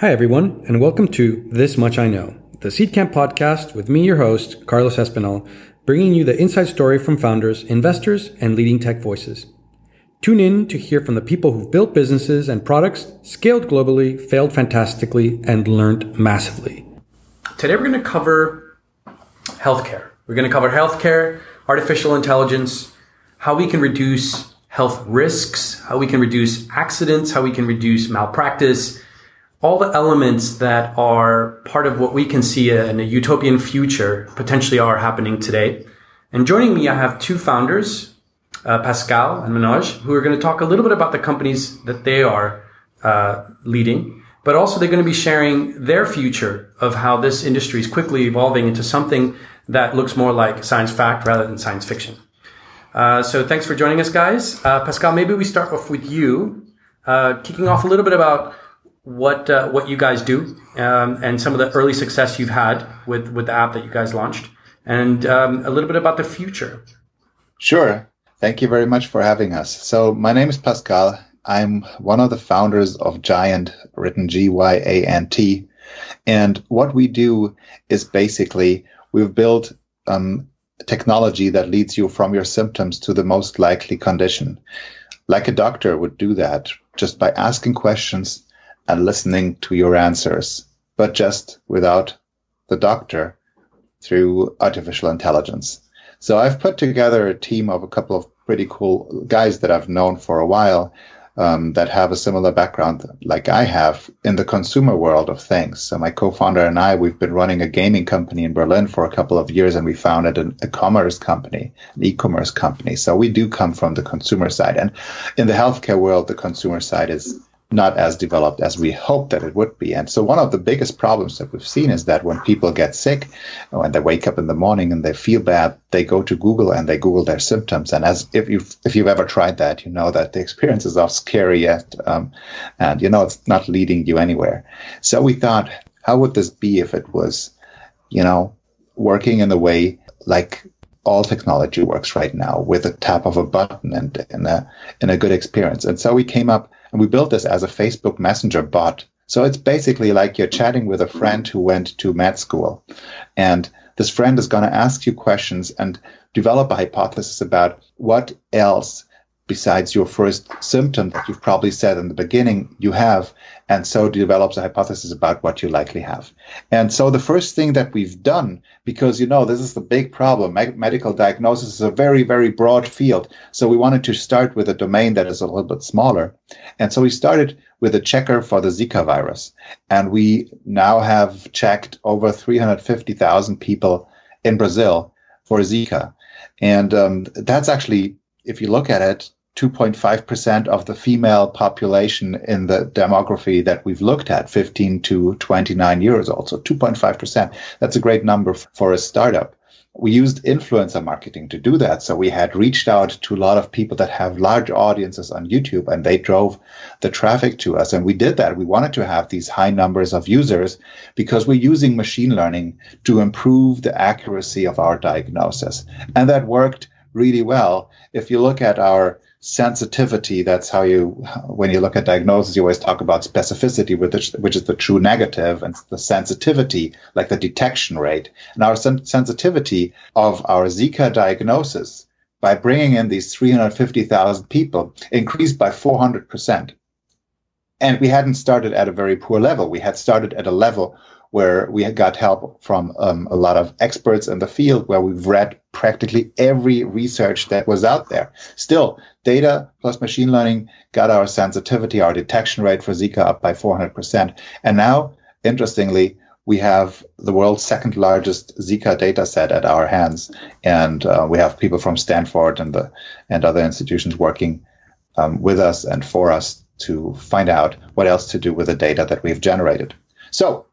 Hi, everyone, and welcome to This Much I Know, the Seedcamp podcast with me, your host, Carlos Espinal, bringing you the inside story from founders, investors, and leading tech voices. Tune in to hear from the people who've built businesses and products, scaled globally, failed fantastically, and learned massively. Today, we're going to cover healthcare. We're going to cover healthcare, artificial intelligence, how we can reduce health risks, how we can reduce accidents, how we can reduce malpractice all the elements that are part of what we can see in a utopian future potentially are happening today. And joining me, I have two founders, uh, Pascal and Manoj, who are going to talk a little bit about the companies that they are uh, leading, but also they're going to be sharing their future of how this industry is quickly evolving into something that looks more like science fact rather than science fiction. Uh, so thanks for joining us, guys. Uh, Pascal, maybe we start off with you, uh, kicking off a little bit about what uh, what you guys do um, and some of the early success you've had with with the app that you guys launched, and um, a little bit about the future. Sure. Thank you very much for having us. So my name is Pascal. I'm one of the founders of GYANT, written G Y A N T, and what we do is basically we've built um, technology that leads you from your symptoms to the most likely condition. Like a doctor would do that just by asking questions and listening to your answers, but just without the doctor through artificial intelligence. So I've put together a team of a couple of pretty cool guys that I've known for a while um, that have a similar background like I have in the consumer world of things. So my co-founder and I, we've been running a gaming company in Berlin for a couple of years and we founded an, e-commerce company, an e-commerce company. So we do come from the consumer side. And in the healthcare world, the consumer side is not as developed as we hoped that it would be. And so one of the biggest problems that we've seen is that when people get sick, when they wake up in the morning and they feel bad, they go to Google and they Google their symptoms. And as if you've if you've ever tried that, you know that the experiences are scary yet, um, and you know it's not leading you anywhere. So we thought, how would this be if it was, you know, working in the way like all technology works right now with a tap of a button and in a in a good experience. And so we came up and we built this as a Facebook Messenger bot. So it's basically like you're chatting with a friend who went to med school. And this friend is going to ask you questions and develop a hypothesis about what else besides your first symptom that you've probably said in the beginning you have and so develops a hypothesis about what you likely have. And so the first thing that we've done because you know this is the big problem medical diagnosis is a very very broad field so we wanted to start with a domain that is a little bit smaller. And so we started with a checker for the zika virus and we now have checked over 350,000 people in brazil for zika. And um, that's actually if you look at it 2.5% of the female population in the demography that we've looked at, 15 to 29 years old. So 2.5%. That's a great number for a startup. We used influencer marketing to do that. So we had reached out to a lot of people that have large audiences on YouTube and they drove the traffic to us. And we did that. We wanted to have these high numbers of users because we're using machine learning to improve the accuracy of our diagnosis. And that worked really well. If you look at our sensitivity. That's how you, when you look at diagnosis, you always talk about specificity, which, is the true negative, and the sensitivity, like the detection rate. And our sen- sensitivity of our Zika diagnosis by bringing in these 350,000 people increased by 400%. And we hadn't started at a very poor level. We had started at a level where we had got help from um, a lot of experts in the field, where we've read practically every research that was out there. Still, data plus machine learning got our sensitivity, our detection rate for Zika up by 400%. And now, interestingly, we have the world's second largest Zika data set at our hands. And uh, we have people from Stanford and, the, and other institutions working um, with us and for us to find out what else to do with the data that we've generated. So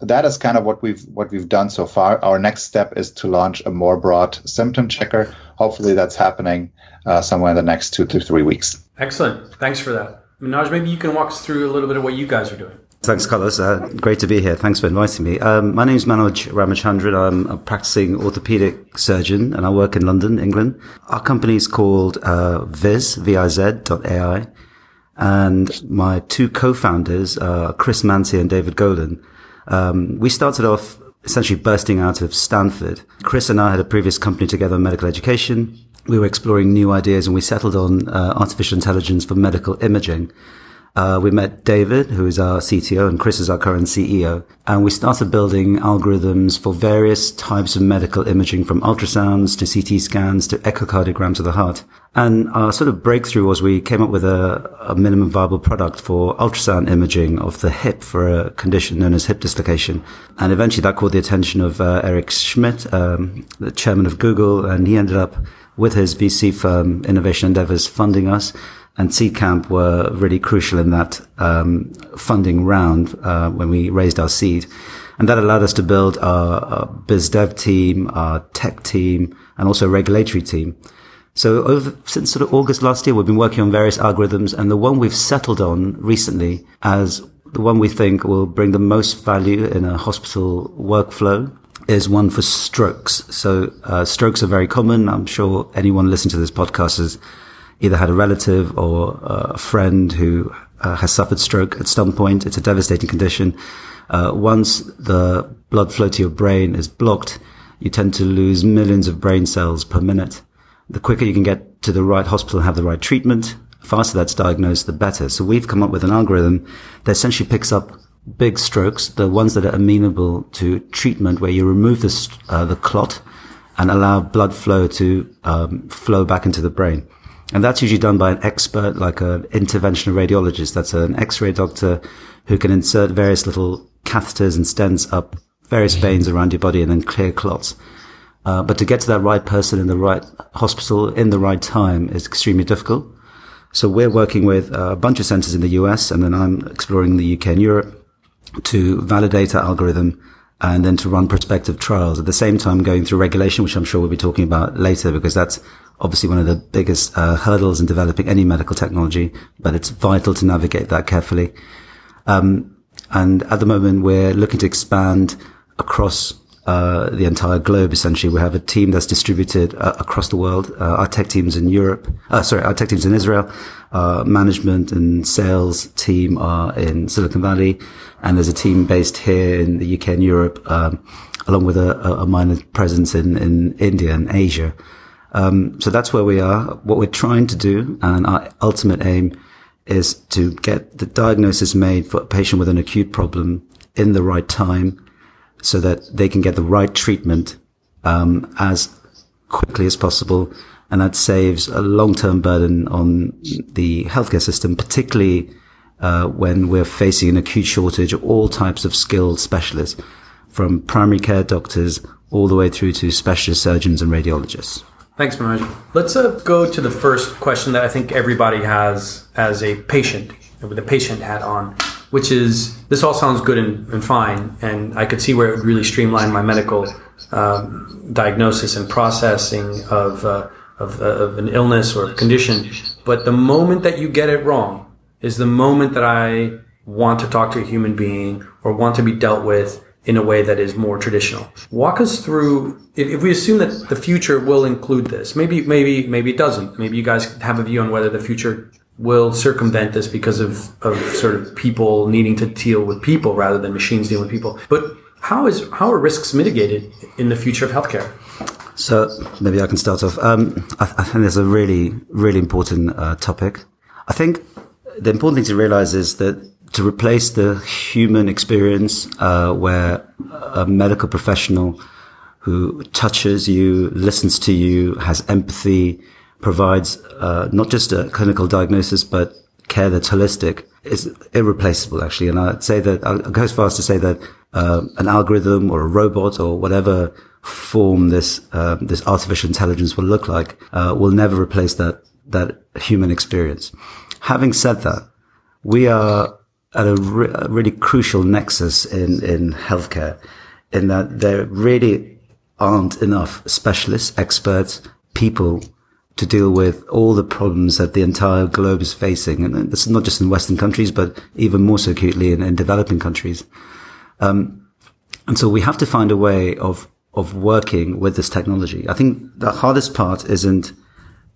that is kind of what we've what we've done so far. Our next step is to launch a more broad symptom checker. Hopefully, that's happening uh, somewhere in the next two to three weeks. Excellent. Thanks for that, Manoj. Maybe you can walk us through a little bit of what you guys are doing. Thanks, Carlos. Uh, great to be here. Thanks for inviting me. Um, my name is Manoj Ramachandran. I'm a practicing orthopedic surgeon and I work in London, England. Our company is called uh, Viz, V-I-Z dot AI. and my two co-founders, are Chris Mansi and David Golan, um, we started off essentially bursting out of Stanford. Chris and I had a previous company together, medical education. We were exploring new ideas and we settled on uh, artificial intelligence for medical imaging. Uh, we met David, who is our CTO, and Chris is our current CEO. And we started building algorithms for various types of medical imaging from ultrasounds to CT scans to echocardiograms of the heart. And our sort of breakthrough was we came up with a, a minimum viable product for ultrasound imaging of the hip for a condition known as hip dislocation. And eventually that caught the attention of uh, Eric Schmidt, um, the chairman of Google, and he ended up with his VC firm, Innovation Endeavors, funding us and Seedcamp were really crucial in that um, funding round uh, when we raised our seed. And that allowed us to build our, our biz dev team, our tech team, and also regulatory team. So over, since sort of August last year, we've been working on various algorithms and the one we've settled on recently as the one we think will bring the most value in a hospital workflow is one for strokes. So uh, strokes are very common. I'm sure anyone listening to this podcast has either had a relative or a friend who uh, has suffered stroke at some point. It's a devastating condition. Uh, once the blood flow to your brain is blocked, you tend to lose millions of brain cells per minute. The quicker you can get to the right hospital and have the right treatment, faster that's diagnosed, the better. So we've come up with an algorithm that essentially picks up big strokes, the ones that are amenable to treatment, where you remove the, uh, the clot and allow blood flow to um, flow back into the brain. And that's usually done by an expert, like an interventional radiologist. That's an x-ray doctor who can insert various little catheters and stents up various mm-hmm. veins around your body and then clear clots. Uh, but to get to that right person in the right hospital in the right time is extremely difficult. So we're working with a bunch of centers in the US and then I'm exploring the UK and Europe to validate our algorithm and then to run prospective trials at the same time going through regulation, which I'm sure we'll be talking about later because that's obviously one of the biggest uh, hurdles in developing any medical technology, but it's vital to navigate that carefully. Um, and at the moment, we're looking to expand across uh, the entire globe. Essentially, we have a team that's distributed uh, across the world. Uh, our tech teams in Europe, uh, sorry, our tech teams in Israel. Our management and sales team are in Silicon Valley, and there's a team based here in the UK and Europe, um, along with a, a minor presence in, in India and Asia. Um, so that's where we are. What we're trying to do, and our ultimate aim, is to get the diagnosis made for a patient with an acute problem in the right time, so that they can get the right treatment um, as quickly as possible, and that saves a long-term burden on the healthcare system, particularly uh, when we're facing an acute shortage of all types of skilled specialists, from primary care doctors all the way through to specialist surgeons and radiologists. Thanks, Manoj. Let's uh, go to the first question that I think everybody has as a patient, with a patient hat on, which is this all sounds good and, and fine, and I could see where it would really streamline my medical um, diagnosis and processing of, uh, of, uh, of an illness or condition. But the moment that you get it wrong is the moment that I want to talk to a human being or want to be dealt with in a way that is more traditional. Walk us through if, if, we assume that the future will include this. Maybe maybe maybe it doesn't. Maybe you guys have a view on whether the future will circumvent this because of, of sort of people needing to deal with people rather than machines dealing with people. But how is how are risks mitigated in the future of healthcare? So maybe I can start off. Um, I, I, think there's a really really important uh, topic. I think the important thing to realize is that to replace the human experience uh, where a medical professional who touches you, listens to you, has empathy, provides uh, not just a clinical diagnosis but care that's holistic is irreplaceable actually. And I'd say that I'll go as far as to say that uh, an algorithm or a robot or whatever form this uh, this artificial intelligence will look like uh, will never replace that that human experience. Having said that, we are at a, re- a really crucial nexus in, in healthcare in that there really aren't enough specialists, experts, people to deal with all the problems that the entire globe is facing. And this is not just in Western countries, but even more so acutely in, in developing countries. Um, and so we have to find a way of, of working with this technology. I think the hardest part isn't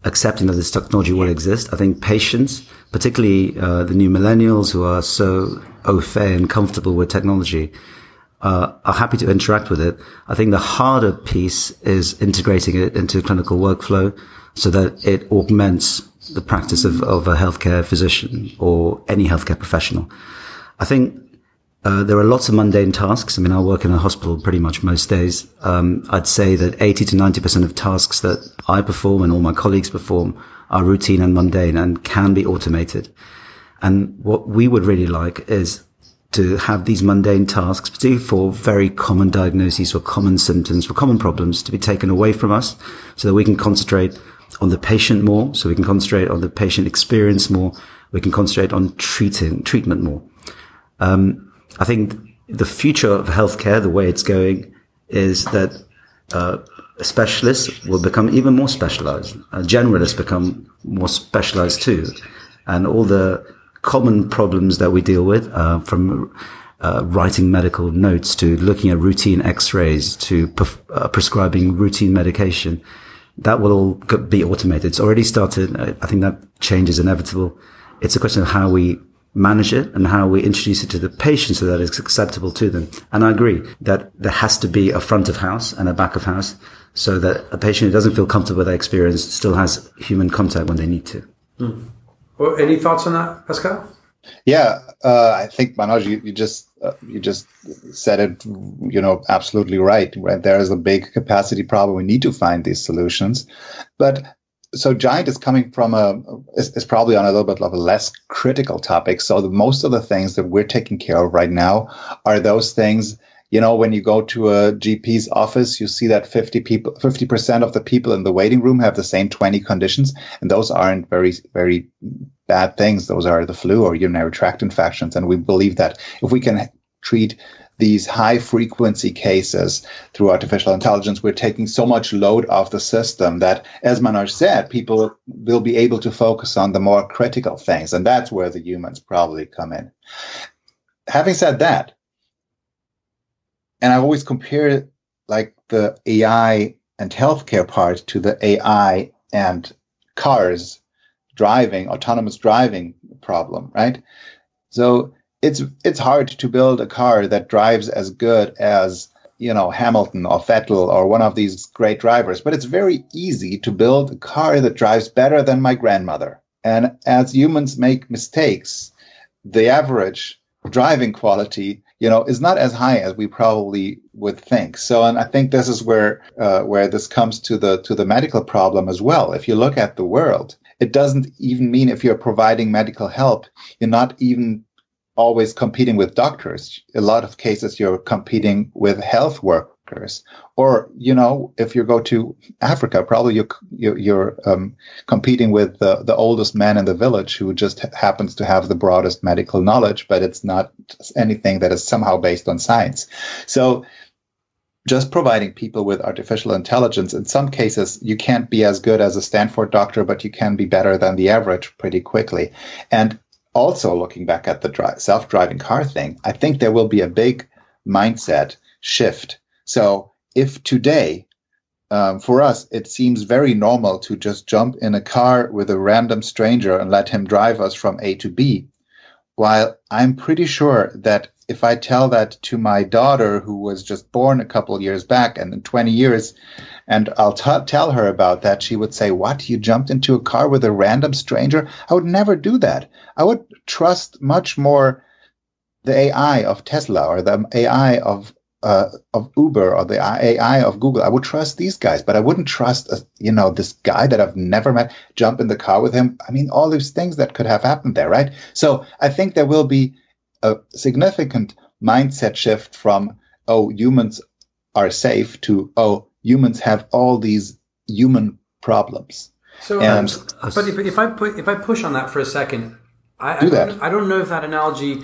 accepting that this technology will exist. I think patients, particularly uh, the new millennials who are so au fait and comfortable with technology, uh, are happy to interact with it. I think the harder piece is integrating it into clinical workflow so that it augments the practice of, of a healthcare physician or any healthcare professional. I think uh, there are lots of mundane tasks. I mean, I work in a hospital pretty much most days. Um, I'd say that 80 to 90% of tasks that I perform and all my colleagues perform are routine and mundane and can be automated. And what we would really like is to have these mundane tasks, particularly for very common diagnoses, for common symptoms, for common problems to be taken away from us so that we can concentrate on the patient more, so we can concentrate on the patient experience more, we can concentrate on treating, treatment more. Um, I think the future of healthcare, the way it's going, is that uh, specialists will become even more specialized. Uh, generalists become more specialized too, and all the common problems that we deal with, uh, from uh, writing medical notes to looking at routine X-rays to uh, prescribing routine medication, that will all be automated. It's already started. I think that change is inevitable. It's a question of how we manage it and how we introduce it to the patient so that it's acceptable to them. And I agree that there has to be a front of house and a back of house so that a patient who doesn't feel comfortable with their experience still has human contact when they need to. Mm. Well, any thoughts on that, Pascal? Yeah, uh, I think Manoj, you, you just uh, you just said it, you know, absolutely right. Right, there is a big capacity problem. We need to find these solutions, but so GYANT is coming from a is, is, probably on a little bit of a less critical topic. So the, most of the things that we're taking care of right now are those things. You know, when you go to a GP's office, you see that 50 people, 50% of the people in the waiting room have the same 20 conditions. And those aren't very, very bad things. Those are the flu or urinary tract infections. And we believe that if we can treat these high frequency cases through artificial intelligence, we're taking so much load off the system that, as Manoj said, people will be able to focus on the more critical things. And that's where the humans probably come in. Having said that, and I always compare like the AI and healthcare part to the AI and cars driving, autonomous driving problem, right? So it's it's hard to build a car that drives as good as you know Hamilton or Vettel or one of these great drivers, but it's very easy to build a car that drives better than my grandmother. And as humans make mistakes, the average driving quality, you know, is not as high as we probably would think. So, and I think this is where uh, where this comes to the to the medical problem as well. If you look at the world, it doesn't even mean if you're providing medical help, you're not even always competing with doctors. A lot of cases you're competing with health workers. Or, you know, if you go to Africa, probably you're, you're, um, competing with the, the oldest man in the village who just happens to have the broadest medical knowledge, but it's not anything that is somehow based on science. So just providing people with artificial intelligence, in some cases, you can't be as good as a Stanford doctor, but you can be better than the average pretty quickly. And also looking back at the dri- self-driving car thing, I think there will be a big mindset shift. So if today, um, for us, it seems very normal to just jump in a car with a random stranger and let him drive us from A to B, while I'm pretty sure that if I tell that to my daughter who was just born a couple years back and in 20 years, and I'll t- tell her about that, she would say, What? You jumped into a car with a random stranger? I would never do that. I would trust much more the AI of Tesla or the AI of uh, of Uber or the AI of Google. I would trust these guys, but I wouldn't trust, a, uh, you know, this guy that I've never met. Jump in the car with him. I mean, all these things that could have happened there, right? So I think there will be a significant mindset shift from oh humans are safe to oh humans have all these human problems. So, and, um, but if, if I put if I push on that for a second, I, do I, don't, I don't know if that analogy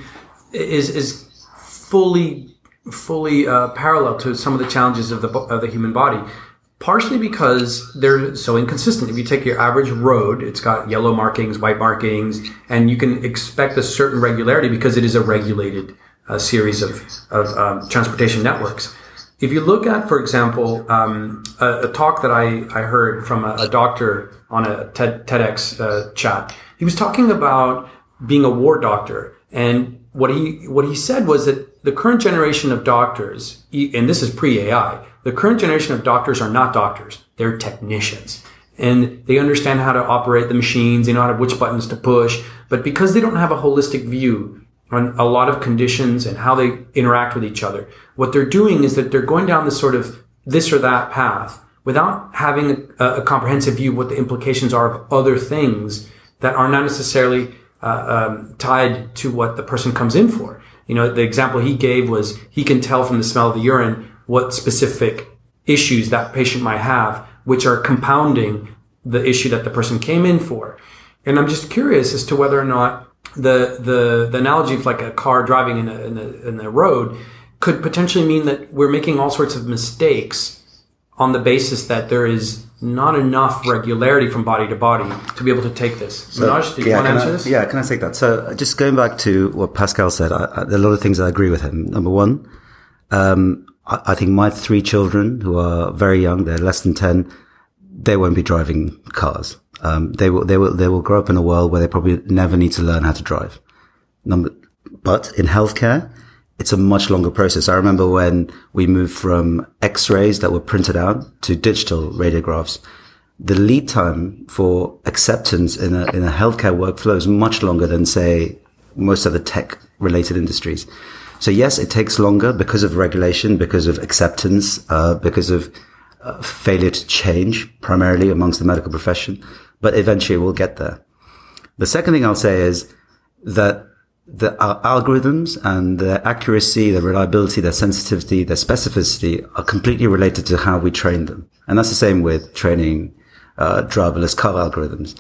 is is fully fully uh, parallel to some of the challenges of the of the human body. Partially because they're so inconsistent. If you take your average road, it's got yellow markings, white markings, and you can expect a certain regularity because it is a regulated uh, series of, of um, transportation networks. If you look at, for example, um, a, a, talk that I, I heard from a, a, doctor on a TED, TEDx uh, chat. He was talking about being a war doctor, and what he what he said was that the current generation of doctors, and this is pre AI, the current generation of doctors are not doctors; they're technicians and they understand how to operate the machines, they know how to, which buttons to push. But because they don't have a holistic view on a lot of conditions and how they interact with each other, what they're doing is that they're going down this sort of this or that path without having a, a comprehensive view what the implications are of other things that are not necessarily uh, um, tied to what the person comes in for. You know, the example he gave was he can tell from the smell of the urine what specific issues that patient might have which are compounding the issue that the person came in for. And I'm just curious as to whether or not the the, the analogy of like a car driving in a, in a, in a road could potentially mean that we're making all sorts of mistakes on the basis that there is not enough regularity from body to body to be able to take this. So, did yeah, you want to answer I, this? Yeah, can I take that? So just going back to what Pascal said, I, I, there are a lot of things I agree with him. Number one, um, I, think my three children who are very young, they're less than 10, they won't be driving cars. Um, they will, they will, they will grow up in a world where they probably never need to learn how to drive. Number, but in healthcare, it's a much longer process. I remember when we moved from x-rays that were printed out to digital radiographs, the lead time for acceptance in a, in a healthcare workflow is much longer than say most of the tech related industries. So yes, it takes longer because of regulation, because of acceptance, uh, because of uh, failure to change primarily amongst the medical profession, but eventually we'll get there. The second thing I'll say is that the algorithms and their accuracy, their reliability, their sensitivity, their specificity are completely related to how we train them. And that's the same with training uh, driverless car algorithms.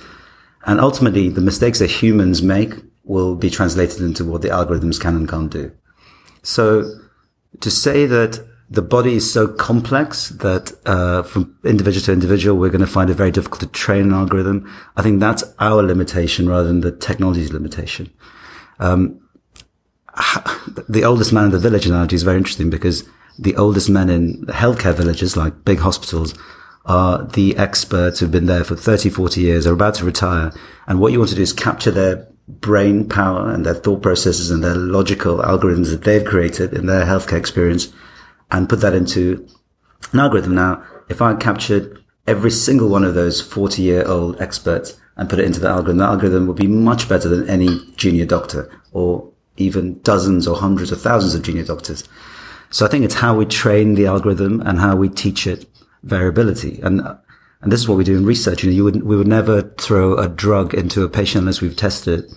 And ultimately, the mistakes that humans make will be translated into what the algorithms can and can't do. So to say that the body is so complex that uh, from individual to individual, we're going to find it very difficult to train an algorithm. I think that's our limitation rather than the technology's limitation. Um, the oldest man in the village analogy is very interesting because the oldest men in healthcare villages, like big hospitals, are the experts who've been there for 30, 40 years, are about to retire. And what you want to do is capture their brain power and their thought processes and their logical algorithms that they've created in their healthcare experience and put that into an algorithm. Now, if I captured every single one of those 40 year old experts and put it into the algorithm, the algorithm would be much better than any junior doctor or even dozens or hundreds or thousands of junior doctors. So I think it's how we train the algorithm and how we teach it variability. And and this is what we do in research. You know, you would, we would never throw a drug into a patient unless we've tested it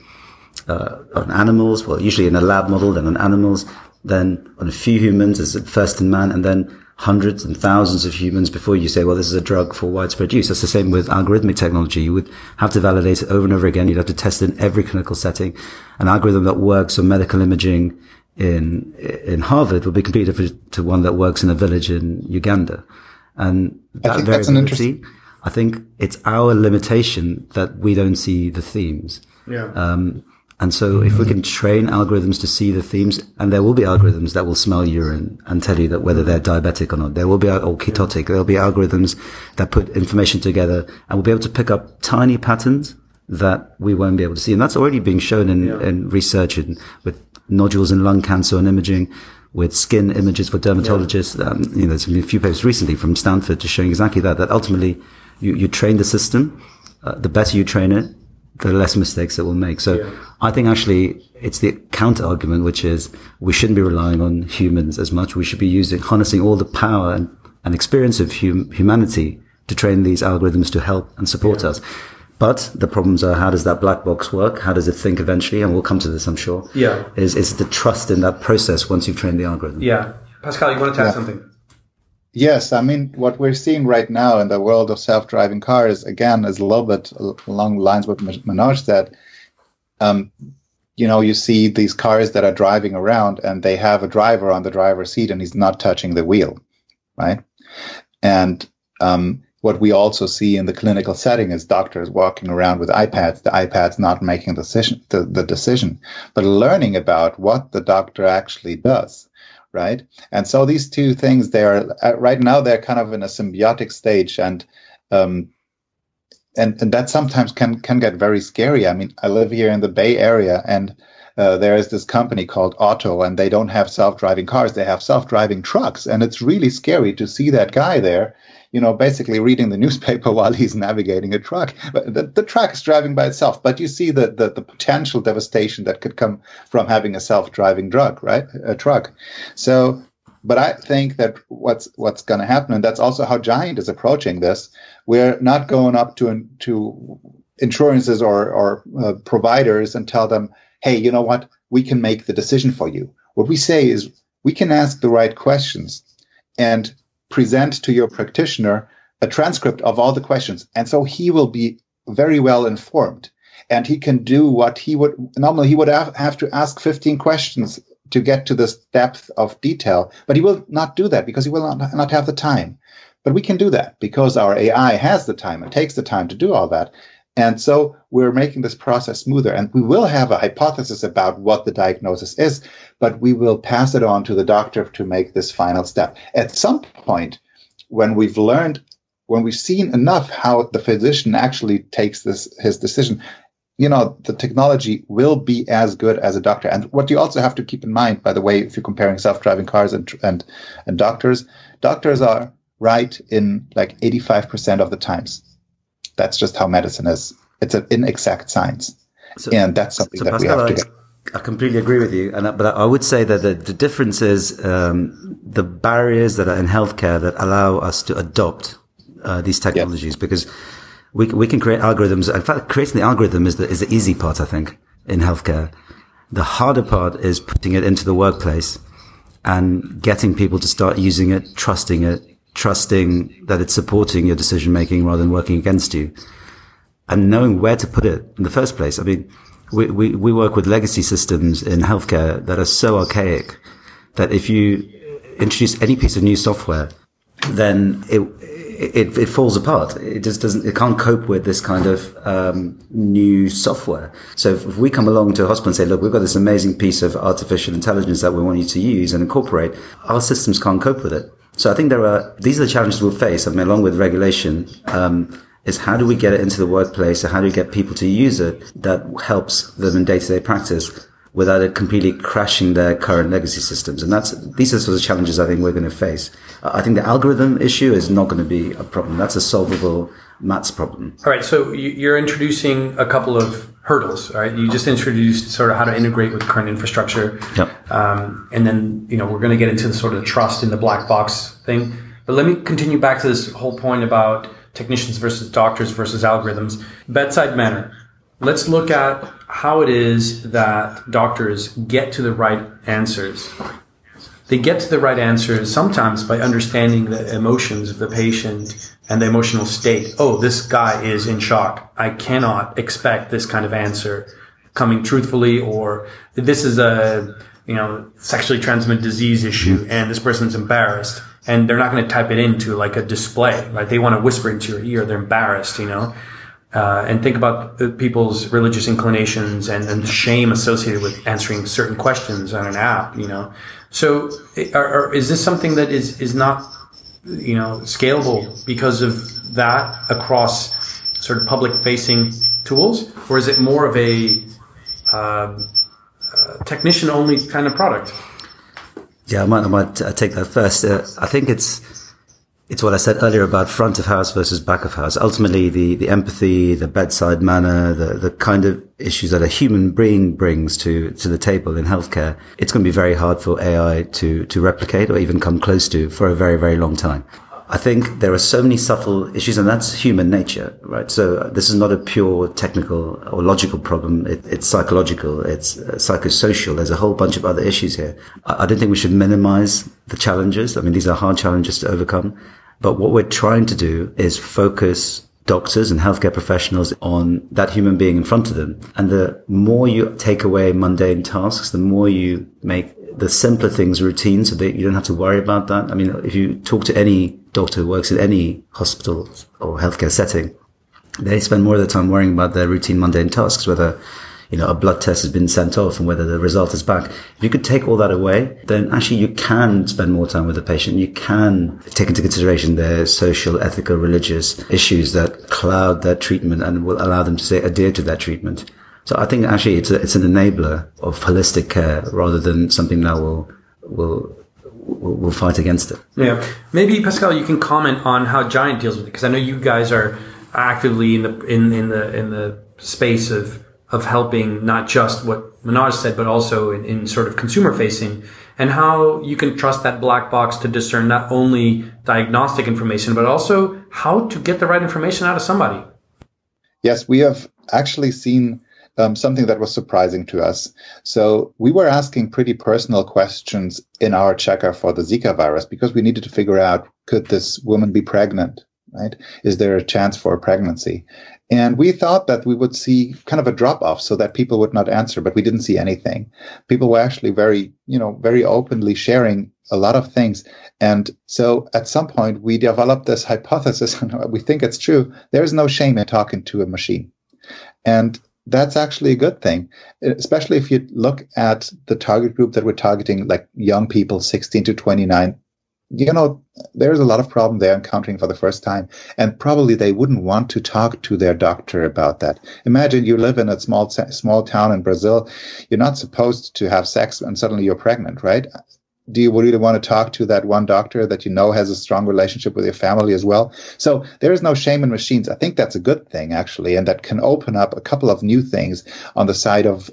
uh, on animals. Well, usually in a lab model, then on animals, then on a few humans as first in man, and then hundreds and thousands of humans before you say, well, this is a drug for widespread use. That's the same with algorithmic technology. You would have to validate it over and over again. You'd have to test it in every clinical setting. An algorithm that works on medical imaging in, in Harvard will be completely different to one that works in a village in Uganda. And that I variability, I think it's our limitation that we don't see the themes. Yeah. Um, and so if we can train algorithms to see the themes, and there will be algorithms that will smell urine and tell you that whether they're diabetic or not. There will be, or ketotic. There'll be algorithms that put information together and will be able to pick up tiny patterns that we won't be able to see. And that's already being shown in, yeah. in research in, with nodules in lung cancer and imaging with skin images for dermatologists. Yeah. Um, you know, there's been a few papers recently from Stanford just showing exactly that, that ultimately you, you train the system. Uh, the better you train it, the less mistakes it will make. So yeah. I think actually it's the counter argument, which is we shouldn't be relying on humans as much. We should be using, harnessing all the power and, and experience of hum, humanity to train these algorithms to help and support yeah. us. But the problems are how does that black box work? How does it think eventually? And we'll come to this, I'm sure. Yeah. Is, is the trust in that process once you've trained the algorithm? Yeah. Pascal, you want to add yeah. something? Yes, I mean, what we're seeing right now in the world of self driving cars, again, is a little bit along the lines what Manoj said. Um, you know, you see these cars that are driving around and they have a driver on the driver's seat and he's not touching the wheel, right? And um, what we also see in the clinical setting is doctors walking around with iPads, the iPad's not making decision, the, the decision, but learning about what the doctor actually does, right? And so these two things, they are uh, right now they're kind of in a symbiotic stage, and um, and and that sometimes can can get very scary. I mean, I live here in the Bay Area, and uh, there is this company called Otto, and they don't have self-driving cars; they have self-driving trucks, and it's really scary to see that guy there. You know, basically reading the newspaper while he's navigating a truck. But the, the truck is driving by itself, but you see the, the, the potential devastation that could come from having a self-driving drug, right? A truck. So but I think that what's what's going to happen, and that's also how GYANT is approaching this. We're not going up to to insurances or or uh, providers and tell them, "Hey, you know what? We can make the decision for you." What we say is, we can ask the right questions and present to your practitioner a transcript of all the questions, and so he will be very well informed and he can do what he would normally he would have to ask 15 questions to get to this depth of detail. But he will not do that because he will not, not have the time. But we can do that because our AI has the time and takes the time to do all that. And so we're making this process smoother. And we will have a hypothesis about what the diagnosis is, but we will pass it on to the doctor to make this final step. At some point, when we've learned, when we've seen enough how the physician actually takes this his decision, you know, the technology will be as good as a doctor. And what you also have to keep in mind, by the way, if you're comparing self-driving cars and and and doctors, doctors are right in like 85% of the times. That's just how medicine is. It's an inexact science, so, and that's something so that Pascal, we have to get. I completely agree with you, and but I would say that the, the difference is um, the barriers that are in healthcare that allow us to adopt uh, these technologies because we, we can create algorithms. In fact, creating the algorithm is the, is the easy part, I think, in healthcare. The harder part is putting it into the workplace and getting people to start using it, trusting it, trusting that it's supporting your decision making rather than working against you and knowing where to put it in the first place. I mean, we, we, we work with legacy systems in healthcare that are so archaic that if you introduce any piece of new software, then it, it, it falls apart. It just doesn't, it can't cope with this kind of um, new software. So if, if, we come along to a hospital and say, look, we've got this amazing piece of artificial intelligence that we want you to use and incorporate, our systems can't cope with it. So I think there are, these are the challenges we'll face. I mean, along with regulation, um, is how do we get it into the workplace and how do we get people to use it that helps them in day to day practice without it completely crashing their current legacy systems. And that's, these are sort of challenges I think we're going to face. I think the algorithm issue is not going to be a problem. That's a solvable maths problem. All right. So you're introducing a couple of hurdles, right? You just introduced sort of how to integrate with current infrastructure. Yep. Um, and then, you know, we're going to get into the sort of trust in the black box thing. But let me continue back to this whole point about technicians versus doctors versus algorithms. Bedside manner. Let's look at how it is that doctors get to the right answers. They get to the right answers sometimes by understanding the emotions of the patient and the emotional state. Oh, this guy is in shock. I cannot expect this kind of answer coming truthfully or this is a, you know, sexually transmitted disease issue and this person's embarrassed and they're not going to type it into like a display, right? They want to whisper into your ear. They're embarrassed, you know? uh, and think about people's religious inclinations and, and shame associated with answering certain questions on an app, you know. So, are, are, is this something that is is not, you know, scalable because of that across sort of public facing tools, or is it more of a uh, uh, technician only kind of product? Yeah, I might, I might uh, take that first. Uh, I think it's it's what I said earlier about front of house versus back of house. Ultimately, the, the empathy, the bedside manner, the, the kind of issues that a human being brings to, to the table in healthcare, it's going to be very hard for AI to, to replicate or even come close to for a very, very long time. I think there are so many subtle issues and that's human nature, right? So uh, this is not a pure technical or logical problem. It, it's psychological. It's uh, psychosocial. There's a whole bunch of other issues here. I, I don't think we should minimize the challenges. I mean, these are hard challenges to overcome. But what we're trying to do is focus doctors and healthcare professionals on that human being in front of them. And the more you take away mundane tasks, the more you make the simpler things routine so that you don't have to worry about that. I mean, if you talk to any doctor who works in any hospital or healthcare setting, they spend more of their time worrying about their routine mundane tasks, whether you know, a blood test has been sent off and whether the result is back. If you could take all that away, then actually you can spend more time with the patient. You can take into consideration their social, ethical, religious issues that cloud their treatment and will allow them to say adhere to that treatment. So I think actually it's a, it's an enabler of holistic care rather than something that will will will fight against it. Yeah, maybe Pascal, you can comment on how GYANT deals with it because I know you guys are actively in the in, in the in the space of of helping not just what Manoj said, but also in, in sort of consumer facing and how you can trust that black box to discern not only diagnostic information, but also how to get the right information out of somebody. Yes, we have actually seen um, something that was surprising to us. So we were asking pretty personal questions in our checker for the Zika virus because we needed to figure out could this woman be pregnant? Right? Is there a chance for a pregnancy? And we thought that we would see kind of a drop off so that people would not answer, but we didn't see anything. People were actually very, you know, very openly sharing a lot of things. And so at some point we developed this hypothesis and we think it's true. There's no shame in talking to a machine. And that's actually a good thing, especially if you look at the target group that we're targeting, like young people, 16 to 29. You know, there's a lot of problem they're encountering for the first time, and probably they wouldn't want to talk to their doctor about that. Imagine you live in a small small town in Brazil. You're not supposed to have sex, and suddenly you're pregnant, right? Do you really want to talk to that one doctor that you know has a strong relationship with your family as well? So there is no shame in machines. I think that's a good thing, actually, and that can open up a couple of new things on the side of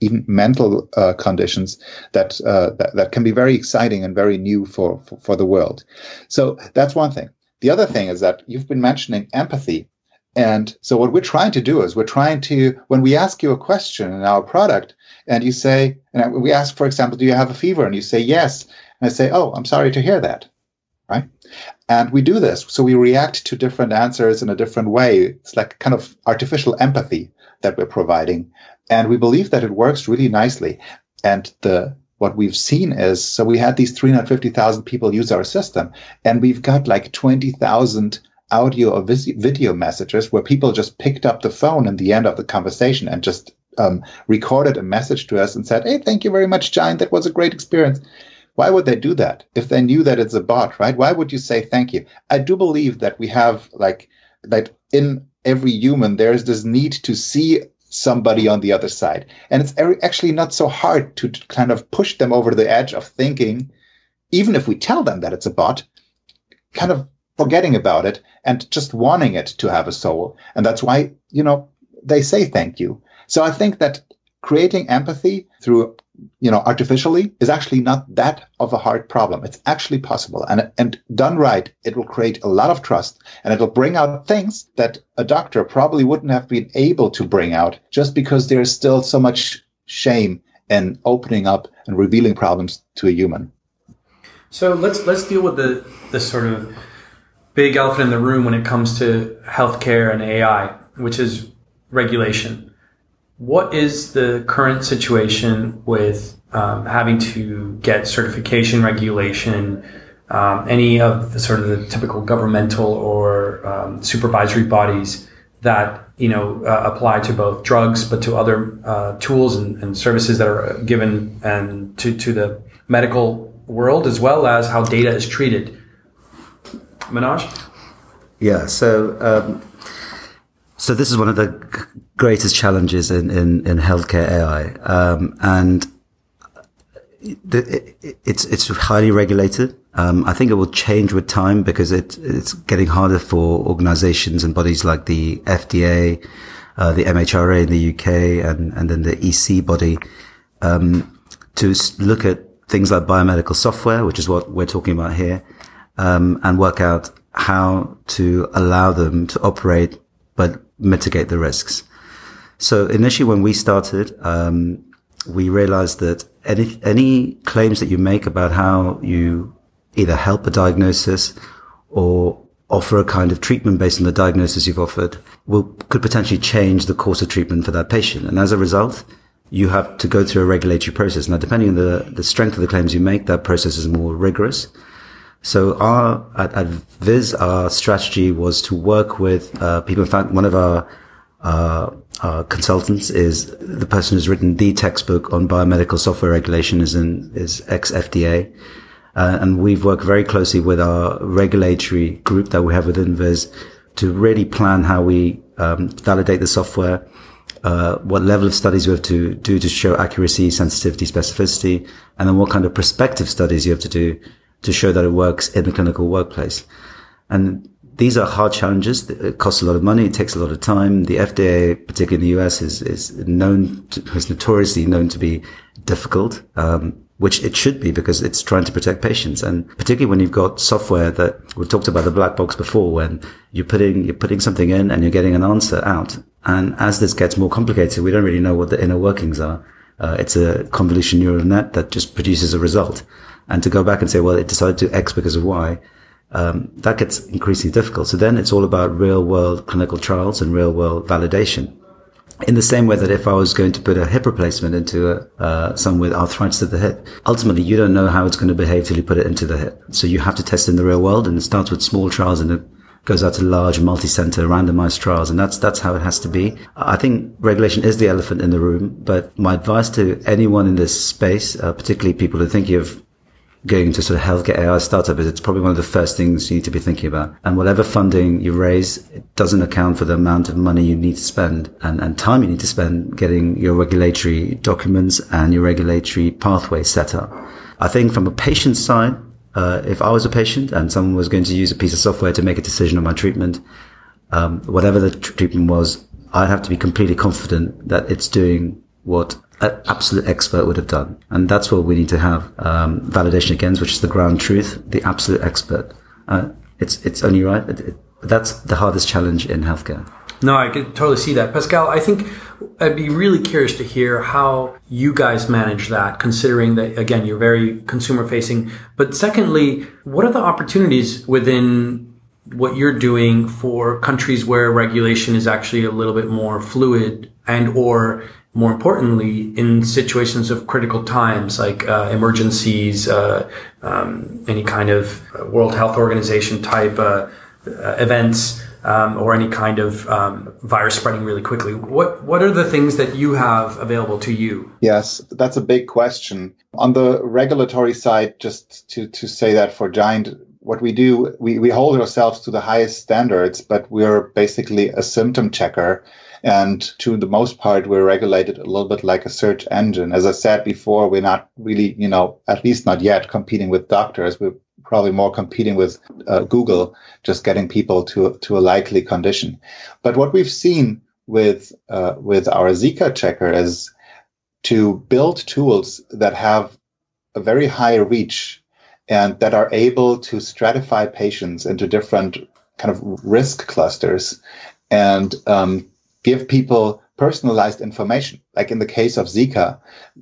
even mental uh, conditions that, uh, that, that can be very exciting and very new for, for, for the world. So that's one thing. The other thing is that you've been mentioning empathy. And so what we're trying to do is we're trying to, when we ask you a question in our product, and you say, and we ask, for example, do you have a fever? And you say yes. And I say, oh, I'm sorry to hear that. Right. And we do this. So we react to different answers in a different way. It's like kind of artificial empathy that we're providing. And we believe that it works really nicely. And the, what we've seen is, so we had these 350,000 people use our system and we've got like 20,000 audio or video messages where people just picked up the phone in the end of the conversation and just um, recorded a message to us and said, Hey, thank you very much, GYANT. That was a great experience. Why would they do that if they knew that it's a bot, right? Why would you say thank you? I do believe that we have like that in every human, there's this need to see somebody on the other side. And it's actually not so hard to kind of push them over the edge of thinking, even if we tell them that it's a bot, kind of forgetting about it and just wanting it to have a soul. And that's why, you know, they say thank you. So I think that creating empathy through you know artificially is actually not that of a hard problem. It's actually possible. And and done right it will create a lot of trust and it'll bring out things that a doctor probably wouldn't have been able to bring out just because there's still so much shame in opening up and revealing problems to a human. So let's let's deal with the the sort of big elephant in the room when it comes to healthcare and AI which is regulation what is the current situation with um, having to get certification regulation, um, any of the sort of the typical governmental or um, supervisory bodies that you know uh, apply to both drugs but to other uh, tools and, and, services that are given and to, to the medical world as well as how data is treated. Manoj? Yeah, so um, so this is one of the greatest challenges in, in, in healthcare AI. Um, and the, it, it's, it's highly regulated. Um, I think it will change with time because it, it's getting harder for organizations and bodies like the FDA, uh, the MHRA in the UK and, and then the EC body, um, to look at things like biomedical software, which is what we're talking about here, um, and work out how to allow them to operate, but mitigate the risks. So initially, when we started, um, we realized that any any claims that you make about how you either help a diagnosis or offer a kind of treatment based on the diagnosis you've offered will could potentially change the course of treatment for that patient. And as a result, you have to go through a regulatory process. Now, depending on the, the strength of the claims you make, that process is more rigorous. So our, at, at Viz, our strategy was to work with, uh, people. In fact, one of our uh, uh, consultants is the person who's written the textbook on biomedical software regulation is in, is ex FDA. Uh, and we've worked very closely with our regulatory group that we have within Viz to really plan how we um, validate the software, uh, what level of studies you have to do to show accuracy, sensitivity, specificity, and then what kind of prospective studies you have to do to show that it works in the clinical workplace. And these are hard challenges. It costs a lot of money. It takes a lot of time. The FDA, particularly in the US, is, is known, to, is notoriously known to be difficult. Um, which it should be because it's trying to protect patients. And particularly when you've got software that we've talked about the black box before, when you're putting, you're putting something in and you're getting an answer out. And as this gets more complicated, we don't really know what the inner workings are. Uh, it's a convolution neural net that just produces a result. And to go back and say, well, it decided to X because of Y, um, that gets increasingly difficult. So then it's all about real world clinical trials and real world validation in the same way that if I was going to put a hip replacement into a, uh, someone with arthritis of the hip, ultimately you don't know how it's going to behave till you put it into the hip. So you have to test in the real world and it starts with small trials and it goes out to large multi-center randomized trials. And that's, that's how it has to be. I think regulation is the elephant in the room, but my advice to anyone in this space, uh, particularly people who think of going into sort of healthcare AI startup is it's probably one of the first things you need to be thinking about. And whatever funding you raise, it doesn't account for the amount of money you need to spend and, and time you need to spend getting your regulatory documents and your regulatory pathway set up. I think from a patient side, uh, if I was a patient and someone was going to use a piece of software to make a decision on my treatment, um, whatever the treatment was, I'd have to be completely confident that it's doing what an absolute expert would have done. And that's what we need to have um, validation against, which is the ground truth, the absolute expert. Uh, it's it's only right. It, it, that's the hardest challenge in healthcare. No, I could totally see that. Pascal, I think I'd be really curious to hear how you guys manage that, considering that, again, you're very consumer facing. But secondly, what are the opportunities within what you're doing for countries where regulation is actually a little bit more fluid and or more importantly, in situations of critical times like uh, emergencies, uh, um, any kind of World Health Organization type uh, uh events, um, or any kind of um, virus spreading really quickly. What what are the things that you have available to you? Yes, that's a big question. On the regulatory side, just to to say that for GYANT, what we do, we, we hold ourselves to the highest standards, but we're basically a symptom checker and to the most part, we're regulated a little bit like a search engine. As I said before, we're not really, you know, at least not yet competing with doctors. We're probably more competing with uh, Google, just getting people to, to a likely condition. But what we've seen with, uh, with our Zika checker is to build tools that have a very high reach and that are able to stratify patients into different kind of risk clusters and um, give people personalized information. Like in the case of Zika,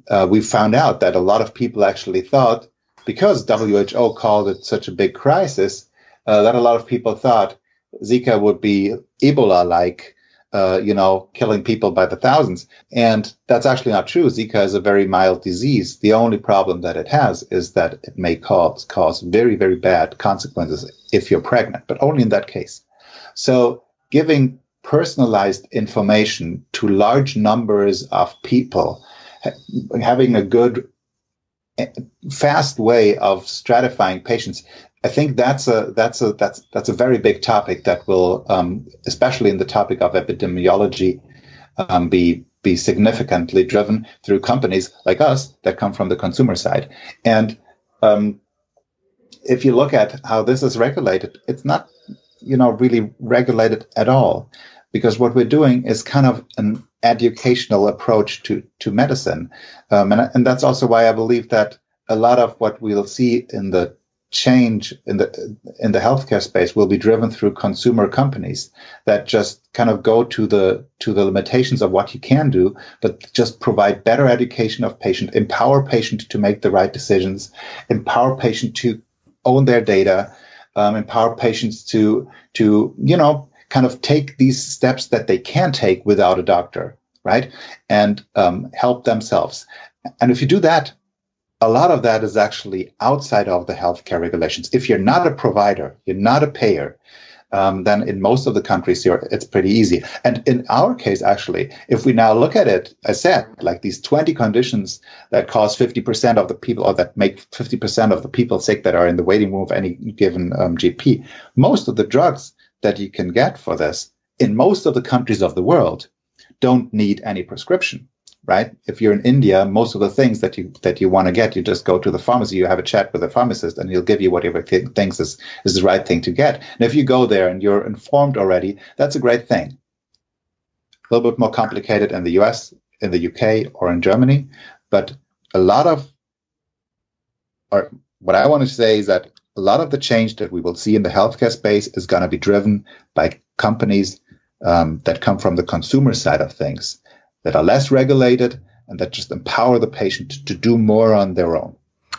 uh, we found out that a lot of people actually thought, because WHO called it such a big crisis, uh, that a lot of people thought Zika would be Ebola like, uh, you know, killing people by the thousands. And that's actually not true. Zika is a very mild disease. The only problem that it has is that it may cause, cause very, very bad consequences if you're pregnant, but only in that case. So giving personalized information to large numbers of people, having a good, eh, fast way of stratifying patients. I think that's a that's a that's that's a very big topic that will, um, especially in the topic of epidemiology, um, be be significantly driven through companies like us that come from the consumer side. And um, if you look at how this is regulated, it's not you know really regulated at all because what we're doing is kind of an educational approach to to medicine, um, and and that's also why I believe that a lot of what we'll see in the change in the in the healthcare space will be driven through consumer companies that just kind of go to the to the limitations of what you can do but just provide better education of patient empower patient to make the right decisions empower patient to own their data um, empower patients to to you know kind of take these steps that they can take without a doctor, right? And um, help themselves. And if you do that, a lot of that is actually outside of the healthcare regulations. If you're not a provider, you're not a payer, um, then in most of the countries here, it's pretty easy. And in our case, actually, if we now look at it, I said, like these 20 conditions that cause 50% of the people or that make 50% of the people sick that are in the waiting room of any given um, GP, most of the drugs that you can get for this in most of the countries of the world don't need any prescription right? If you're in India, most of the things that you that you want to get, you just go to the pharmacy, you have a chat with the pharmacist, and he'll give you whatever he thinks is, is the right thing to get. And if you go there and you're informed already, that's a great thing. A little bit more complicated in the US, in the UK, or in Germany, but a lot of, or what I want to say is that a lot of the change that we will see in the healthcare space is going to be driven by companies um, that come from the consumer side of things that are less regulated and that just empower the patient to do more on their own.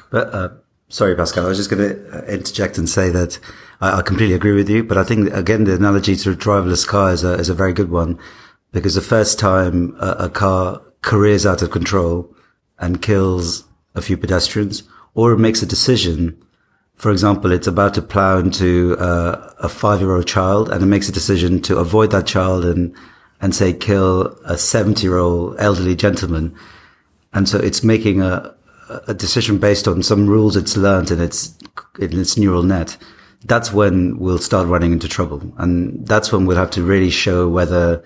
But uh, sorry, Pascal, I was just going to uh, interject and say that I, I, completely agree with you. But I think again, the analogy to a driverless car is a, is a very good one because the first time a, a car careers out of control and kills a few pedestrians or makes a decision for example, it's about to plow into uh, a five-year-old child and it makes a decision to avoid that child and and say kill a 70 year old elderly gentleman. And so it's making a, a decision based on some rules it's learned in its, in its neural net. That's when we'll start running into trouble. And that's when we'll have to really show whether,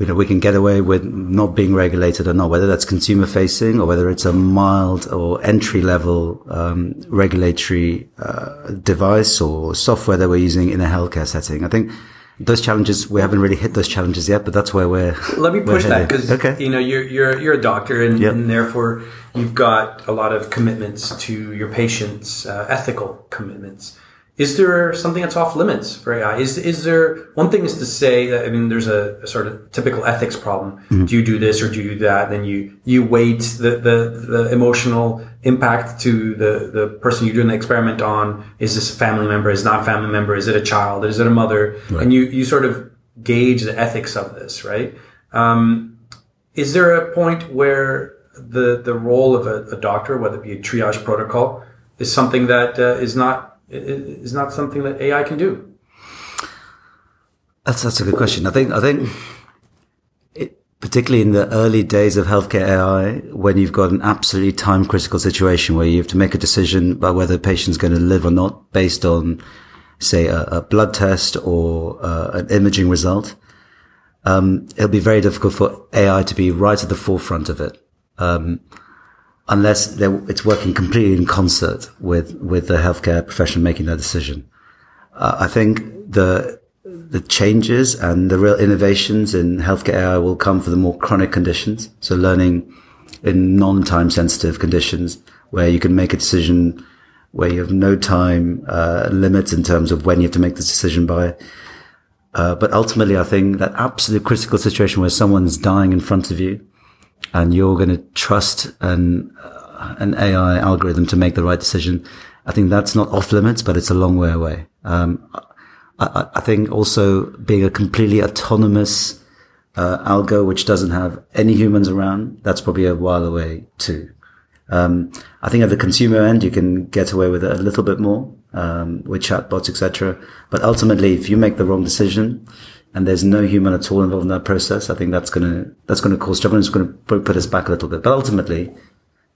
you know, we can get away with not being regulated or not, whether that's consumer facing or whether it's a mild or entry level, um, regulatory, uh, device or software that we're using in a healthcare setting. I think those challenges we haven't really hit those challenges yet but that's where we're let me push that because okay. you know you're you're you're a doctor and, yep. and, therefore you've got a lot of commitments to your patients uh, ethical commitments is there something that's off limits for AI? Is is there one thing is to say that I mean there's a, a sort of typical ethics problem. Mm-hmm. Do you do this or do you do that? And then you you weight the, the the emotional impact to the the person you're doing the experiment on. Is this a family member? Is not a family member? Is it a child? Is it a mother? Right. And you you sort of gauge the ethics of this, right? Um, is there a point where the the role of a, a, doctor, whether it be a triage protocol, is something that uh, is not is not something that AI can do? That's that's a good question. I think I think it, particularly in the early days of healthcare AI, when you've got an absolutely time critical situation where you have to make a decision about whether the patient's going to live or not based on, say, a, a blood test or uh, an imaging result, um, it'll be very difficult for AI to be right at the forefront of it. Um, unless it's working completely in concert with, with the healthcare profession making that decision. Uh, I think the, the changes and the real innovations in healthcare AI will come for the more chronic conditions. So learning in non-time sensitive conditions where you can make a decision where you have no time uh, limits in terms of when you have to make the decision by. Uh, but ultimately, I think that absolute critical situation where someone's dying in front of you and you're going to trust an, uh, an AI algorithm to make the right decision. I think that's not off limits, but it's a long way away. Um, I, I, think also being a completely autonomous uh, algo, which doesn't have any humans around, that's probably a while away too. Um, I think at the consumer end, you can get away with it a little bit more um, with chatbots, etc. But ultimately, if you make the wrong decision, and there's no human at all involved in that process, I think that's going to, that's going to cause trouble and it's going to put us back a little bit. But ultimately,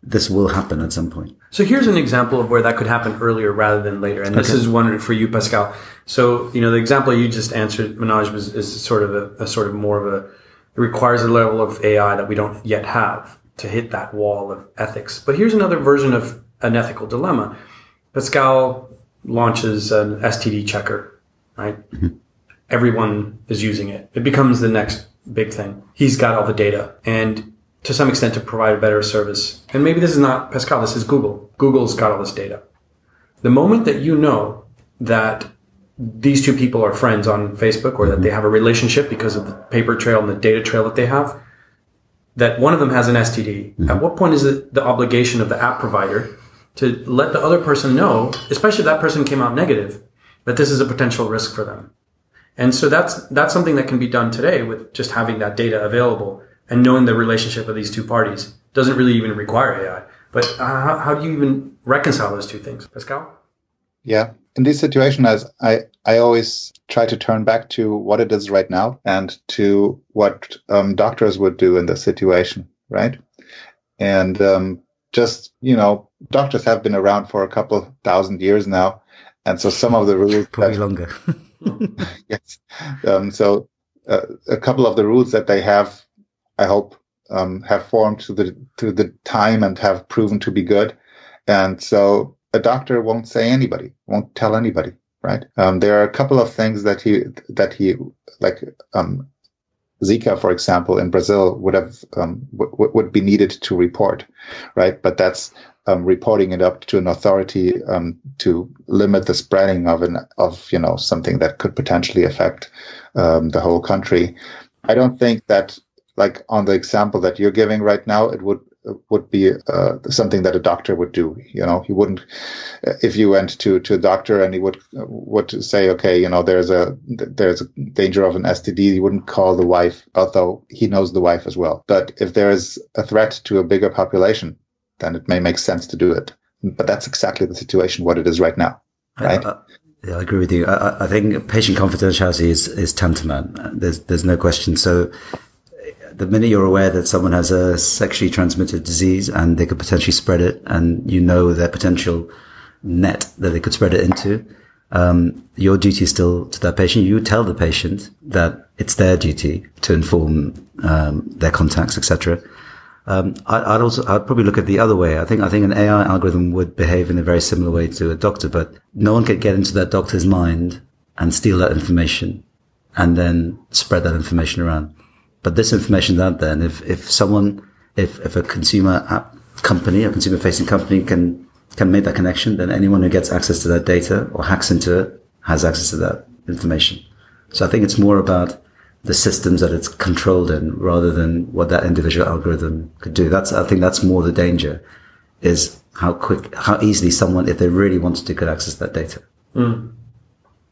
this will happen at some point. So here's an example of where that could happen earlier rather than later. And this okay. is one for you, Pascal. So, you know, the example you just answered, was, is sort of a, a sort of more of a, it requires a level of AI that we don't yet have to hit that wall of ethics. But here's another version of an ethical dilemma. Pascal launches an STD checker, right? Mm-hmm everyone is using it. It becomes the next big thing. He's got all the data and to some extent to provide a better service. And maybe this is not Pascal, this is Google. Google's got all this data. The moment that you know that these two people are friends on Facebook or that they have a relationship because of the paper trail and the data trail that they have, that one of them has an STD, mm-hmm. at what point is it the obligation of the app provider to let the other person know, especially if that person came out negative, that this is a potential risk for them? And so that's, that's something that can be done today with just having that data available and knowing the relationship of these two parties. Doesn't really even require AI. But uh, how, how do you even reconcile those two things, Pascal? Yeah. In this situation, as I, I always try to turn back to what it is right now and to what um, doctors would do in this situation, right? And um, just, you know, doctors have been around for a couple thousand years now. And so some of the rules. Probably that, longer. yes. Um, so uh, a couple of the rules that they have, I hope, um, have formed to the to the time and have proven to be good. And so a doctor won't say anybody, won't tell anybody, right? Um, there are a couple of things that he that he like um, Zika, for example, in Brazil would have um, w- would be needed to report, right? But that's um, reporting it up to an authority um, to limit the spreading of an of you know something that could potentially affect um, the whole country. I don't think that like on the example that you're giving right now, it would would be uh, something that a doctor would do. You know, he wouldn't if you went to to a doctor and he would would say, okay, you know, there's a there's a danger of an STD. He wouldn't call the wife, although he knows the wife as well. But if there is a threat to a bigger population, then it may make sense to do it. But that's exactly the situation what it is right now, right? I, yeah, I agree with you. I, I, think patient confidentiality is, is tantamount. There's, there's no question. So the minute you're aware that someone has a sexually transmitted disease and they could potentially spread it and you know their potential net that they could spread it into, um, your duty is still to that patient. You tell the patient that it's their duty to inform um, their contacts, etc. Um, I, would also, I'd probably look at the other way. I think, I think an AI algorithm would behave in a very similar way to a doctor, but no one could get into that doctor's mind and steal that information and then spread that information around. But this information is out there. And if, if someone, if, if a consumer app company, a consumer facing company can, can make that connection, then anyone who gets access to that data or hacks into it has access to that information. So I think it's more about the systems that it's controlled in rather than what that individual algorithm could do. That's, I think that's more the danger is how quick, how easily someone, if they really wanted to, could access that data. Mm.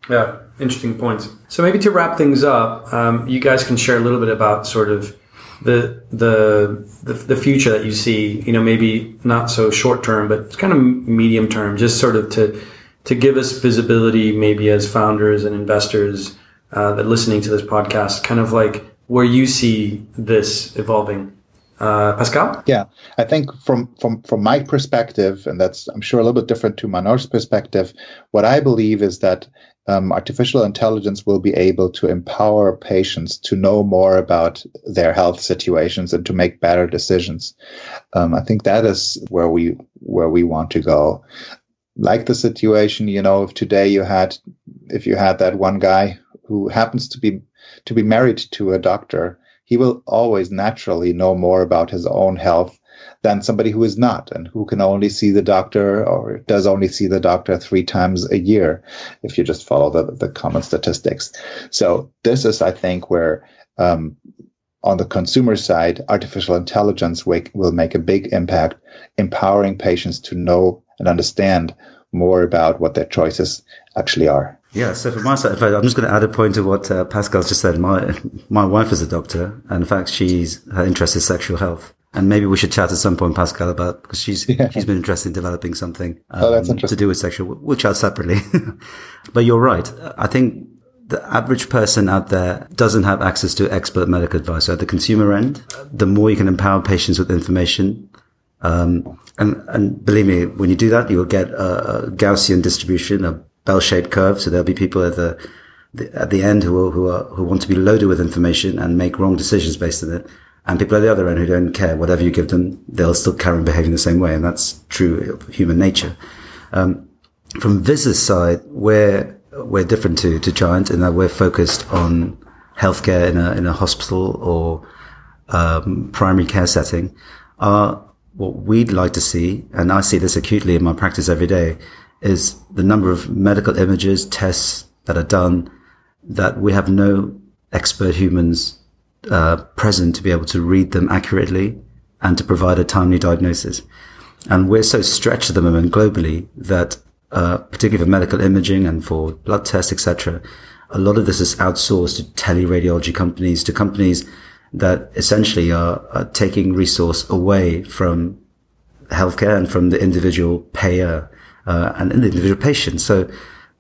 Yeah, interesting points. So maybe to wrap things up, um, you guys can share a little bit about sort of the, the the the future that you see. You know, maybe not so short term, but kind of medium term. Just sort of to to give us visibility, maybe as founders and investors uh, that listening to this podcast, kind of like where you see this evolving. Uh, Pascal? Yeah, I think from from from my perspective, and that's I'm sure a little bit different to Manoj's perspective. What I believe is that um, artificial intelligence will be able to empower patients to know more about their health situations and to make better decisions. Um, I think that is where we where we want to go. Like the situation, you know, if today you had if you had that one guy who happens to be to be married to a doctor, he will always naturally know more about his own health than somebody who is not and who can only see the doctor or does only see the doctor three times a year if you just follow the, the common statistics. So this is, I think, where um, on the consumer side, artificial intelligence will make a big impact, empowering patients to know and understand more about what their choices actually are. Yeah, so from my side, fact, I'm just going to add a point to what uh, Pascal's just said. My my wife is a doctor, and in fact, she's her interest is sexual health. And maybe we should chat at some point, Pascal, about because she's yeah. she's been interested in developing something um, oh, that's um, to do with sexual. We'll chat separately. but you're right. I think the average person out there doesn't have access to expert medical advice. So at the consumer end, the more you can empower patients with information, um, and and believe me, when you do that, you will get a, a Gaussian distribution, a bell-shaped curve. So there'll be people at the, the at the end who who are, who want to be loaded with information and make wrong decisions based on it, and people at the other end who don't care. Whatever you give them, they'll still carry on behaving the same way, and that's true of human nature. Um, from Viz's side, we're we're different to to GYANT in that we're focused on healthcare in a in a hospital or um, primary care setting. Our, what we'd like to see, and I see this acutely in my practice every day, is the number of medical images, tests that are done that we have no expert humans uh, present to be able to read them accurately and to provide a timely diagnosis. And we're so stretched at the moment globally that, uh, particularly for medical imaging and for blood tests, etc., a lot of this is outsourced to teleradiology companies, to companies that essentially are, are taking resource away from healthcare and from the individual payer uh, and the individual patient. So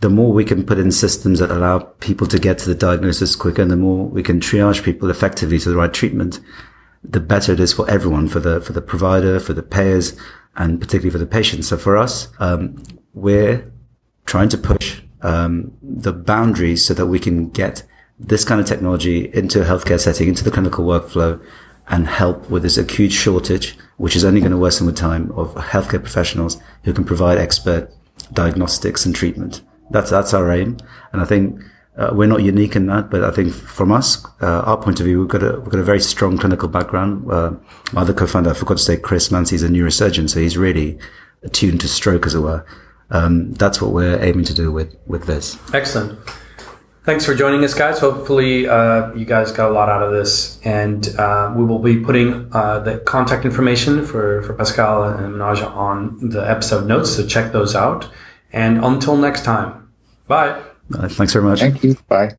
the more we can put in systems that allow people to get to the diagnosis quicker and the more we can triage people effectively to the right treatment, the better it is for everyone, for the, for the provider, for the payers, and particularly for the patients. So for us, um, we're trying to push, um, the boundaries so that we can get this kind of technology into a healthcare setting, into the clinical workflow and help with this acute shortage, which is only going to worsen with time of healthcare professionals who can provide expert diagnostics and treatment. That's that's our aim, and I think uh, we're not unique in that. But I think from us, uh, our point of view, we've got a we've got a very strong clinical background. Uh, my other co-founder, I forgot to say, Chris Mansi, is a neurosurgeon, so he's really attuned to stroke, as it were. Um, that's what we're aiming to do with with this. Excellent. Thanks for joining us, guys. Hopefully, uh, you guys got a lot out of this, and uh, we will be putting uh, the contact information for for Pascal and Manoj on the episode notes, so check those out. And until next time. Bye. Uh, thanks very much. Thank you. Bye.